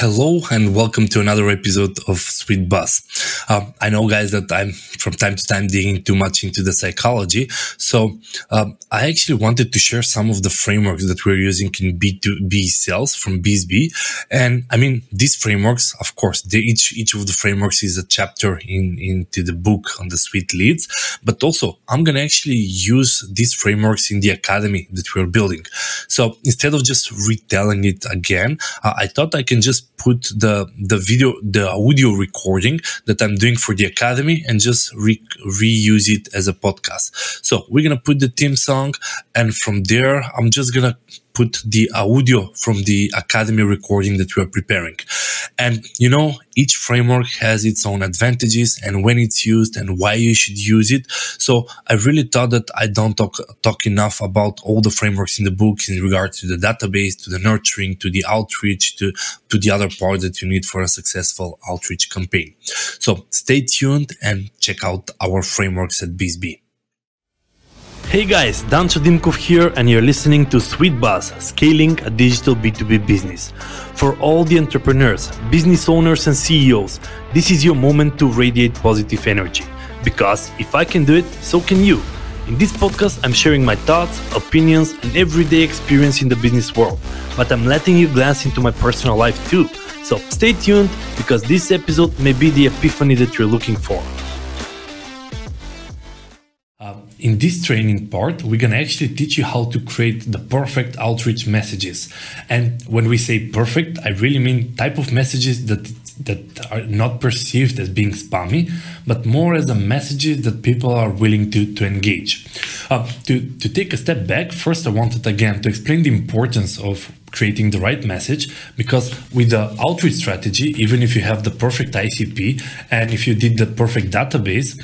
Hello and welcome to another episode of Sweet Buzz. Uh, I know, guys, that I'm from time to time digging too much into the psychology. So um, I actually wanted to share some of the frameworks that we're using in B2B sales from BizzBee. And I mean, these frameworks, of course, they, each each of the frameworks is a chapter in into the book on the Sweet Leads. But also, I'm gonna actually use these frameworks in the academy that we're building. So instead of just retelling it again, uh, I thought I can just put the the video the audio recording that I'm doing for the academy and just re- reuse it as a podcast. So we're gonna put the theme song, and from there I'm just gonna put the audio from the academy recording that we are preparing. And you know, each framework has its own advantages and when it's used and why you should use it. So I really thought that I don't talk, talk enough about all the frameworks in the book in regards to the database, to the nurturing, to the outreach, to, to the other part that you need for a successful outreach campaign. So stay tuned and check out our frameworks at BizzBee. Hey guys, Dancho Dimkov here, and you're listening to Sweet Buzz, scaling a digital B2B business. For all the entrepreneurs, business owners, and CEOs, this is your moment to radiate positive energy. Because if I can do it, so can you. In this podcast, I'm sharing my thoughts, opinions, and everyday experience in the business world. But I'm letting you glance into my personal life too. So stay tuned because this episode may be the epiphany that you're looking for. In this training part, we're going to actually teach you how to create the perfect outreach messages. And when we say perfect, I really mean type of messages that that are not perceived as being spammy, but more as a messages that people are willing to, to engage. Uh, to, to take a step back, first I wanted again to explain the importance of creating the right message because with the outreach strategy, even if you have the perfect ICP and if you did the perfect database,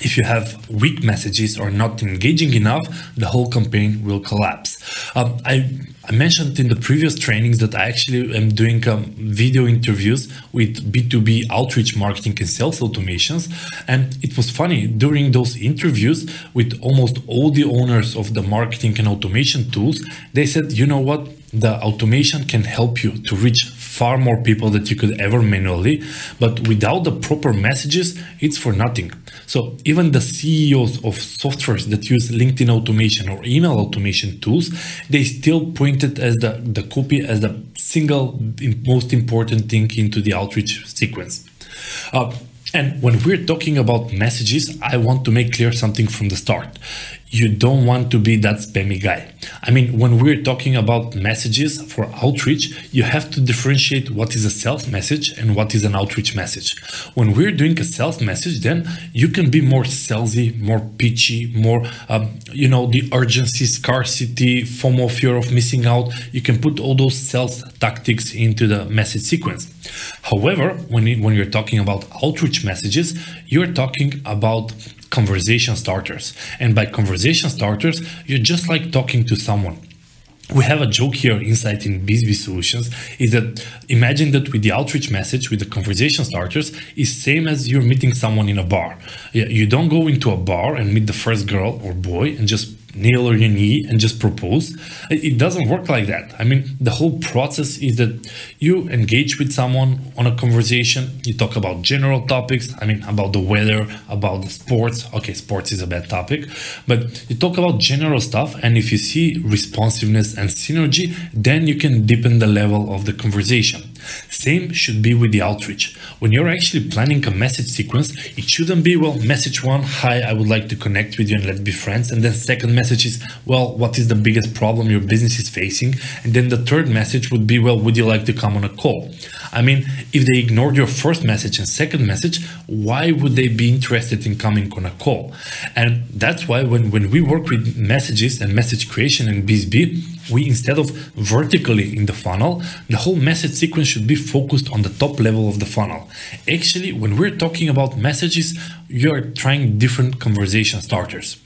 if you have weak messages or not engaging enough, the whole campaign will collapse. Um, I, I, mentioned in the previous trainings that I actually am doing um, video interviews with B2B outreach marketing and sales automations. And it was funny during those interviews with almost all the owners of the marketing and automation tools, they said, you know what? The automation can help you to reach far more people that you could ever manually, but without the proper messages, it's for nothing. So even the CEOs of softwares that use LinkedIn automation or email automation tools, they still point it as the, the copy as the single most important thing into the outreach sequence. Uh, and when we're talking about messages, I want to make clear something from the start you don't want to be that spammy guy. I mean, when we're talking about messages for outreach, you have to differentiate what is a sales message and what is an outreach message. When we're doing a sales message, then you can be more salesy, more pitchy, more, um, you know, the urgency, scarcity, FOMO, fear of missing out. You can put all those sales tactics into the message sequence. However, when, when you're talking about outreach messages, you're talking about conversation starters. And by conversation starters, you're just like talking to someone we have a joke here inside in BizzBee Solutions is that imagine that with the outreach message, with the conversation starters, is same as you're meeting someone in a bar. You don't go into a bar and meet the first girl or boy and just kneel on your knee and just propose. It doesn't work like that. I mean, the whole process is that you engage with someone on a conversation, you talk about general topics, I mean, about the weather, about the sports. Okay, sports is a bad topic, but you talk about general stuff. And if you see responsiveness and synergy, then you can deepen the level of the conversation. Same should be with the outreach. When you're actually planning a message sequence, it shouldn't be, well, message one, hi, I would like to connect with you and let's be friends. And then second message is, well, what is the biggest problem your business is facing? And then the third message would be, well, would you like to come on a call? I mean, if they ignored your first message and second message, why would they be interested in coming on a call? And that's why when, when we work with messages and message creation in BizzBee, we instead of vertically in the funnel, the whole message sequence should be focused on the top level of the funnel. Actually, when we're talking about messages, you're trying different conversation starters.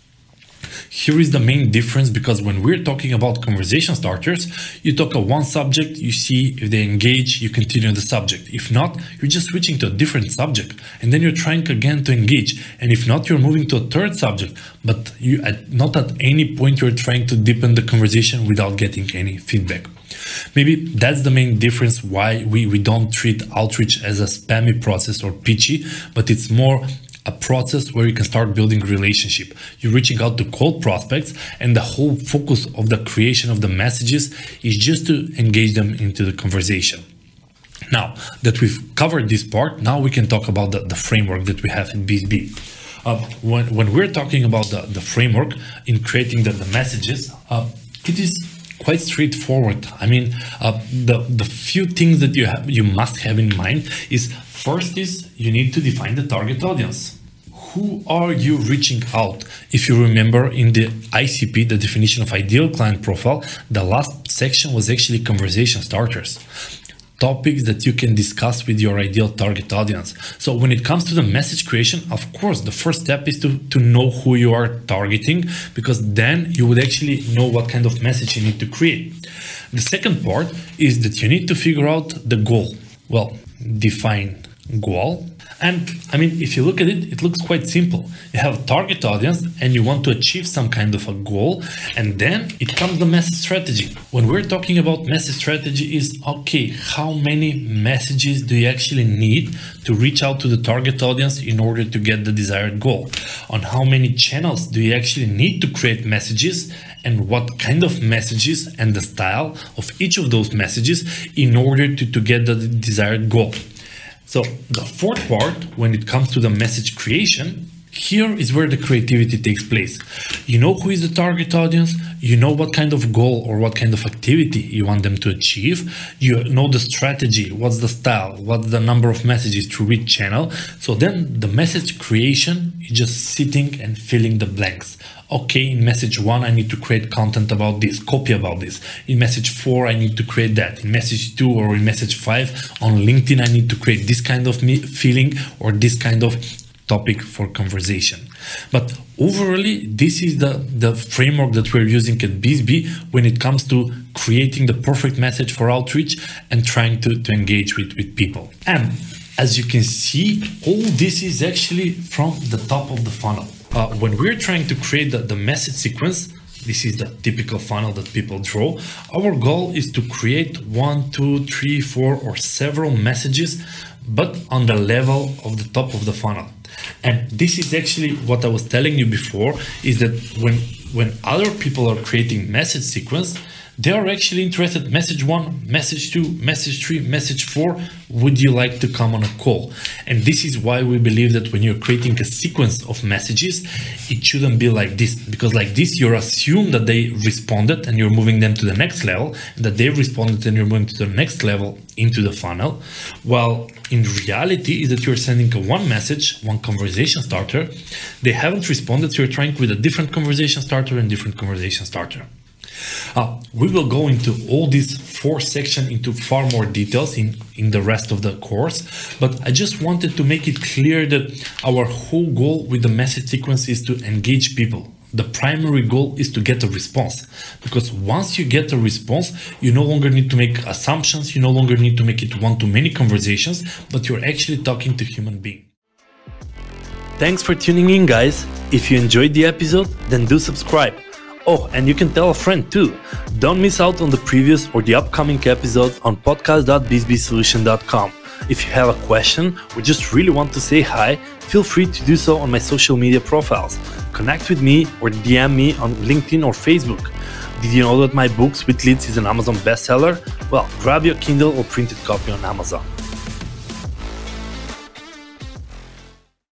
Here is the main difference because when we're talking about conversation starters, you talk a one subject, you see if they engage, you continue the subject. If not, you're just switching to a different subject and then you're trying again to engage. And if not, you're moving to a third subject, but you at not at any point you're trying to deepen the conversation without getting any feedback. Maybe that's the main difference why we, we don't treat outreach as a spammy process or pitchy, but it's more a process where you can start building relationship. You're reaching out to cold prospects and the whole focus of the creation of the messages is just to engage them into the conversation. Now that we've covered this part, now we can talk about the, the framework that we have in BizzBee. Uh, when, when we're talking about the, the framework in creating the, the messages, uh, it is quite straightforward. I mean, uh, the the few things that you have you must have in mind is first is you need to define the target audience. Who are you reaching out? If you remember in the ICP, the definition of ideal client profile, the last section was actually conversation starters topics that you can discuss with your ideal target audience. So when it comes to the message creation, of course, the first step is to, to know who you are targeting because then you would actually know what kind of message you need to create. The second part is that you need to figure out the goal. Well, define goal and I mean, if you look at it, it looks quite simple. You have a target audience and you want to achieve some kind of a goal, and then it comes the message strategy. When we're talking about message strategy, is okay, how many messages do you actually need to reach out to the target audience in order to get the desired goal? On how many channels do you actually need to create messages and what kind of messages and the style of each of those messages in order to, to get the desired goal. So the fourth part, when it comes to the message creation, here is where the creativity takes place. You know who is the target audience, you know what kind of goal or what kind of activity you want them to achieve, you know the strategy, what's the style, what's the number of messages to reach channel. So then the message creation is just sitting and filling the blanks. Okay, in message one, I need to create content about this, copy about this. In message four, I need to create that. In message two or in message five on LinkedIn, I need to create this kind of feeling or this kind of topic for conversation. But overall, this is the, the framework that we're using at BizzBee when it comes to creating the perfect message for outreach and trying to, to engage with, with people. And as you can see, all this is actually from the top of the funnel. Uh, when we're trying to create the, the message sequence, this is the typical funnel that people draw. Our goal is to create one, two, three, four, or several messages, but on the level of the top of the funnel. And this is actually what I was telling you before is that when when other people are creating message sequence, they are actually interested. Message one message two message three message four. Would you like to come on a call? And this is why we believe that when you're creating a sequence of messages it shouldn't be like this. Because like this you're assume that they responded and you're moving them to the next level that they responded and you're moving to the next level into the funnel. While in reality is that you're sending a one message one conversation starter. They haven't responded so you're trying with a different conversation starter and different conversation starter uh, we will go into all these four sections into far more details in, in the rest of the course, but I just wanted to make it clear that our whole goal with the message sequence is to engage people. The primary goal is to get a response because once you get a response, you no longer need to make assumptions, you no longer need to make it one to many conversations, but you're actually talking to human being. Thanks for tuning in, guys. If you enjoyed the episode, then do subscribe Oh, and you can tell a friend too. Don't miss out on the previous or the upcoming episodes on podcast.bsbsolution.com. If you have a question or just really want to say hi, feel free to do so on my social media profiles. Connect with me or DM me on LinkedIn or Facebook. Did you know that my book Sweet Leads is an Amazon bestseller? Well, grab your Kindle or printed copy on Amazon.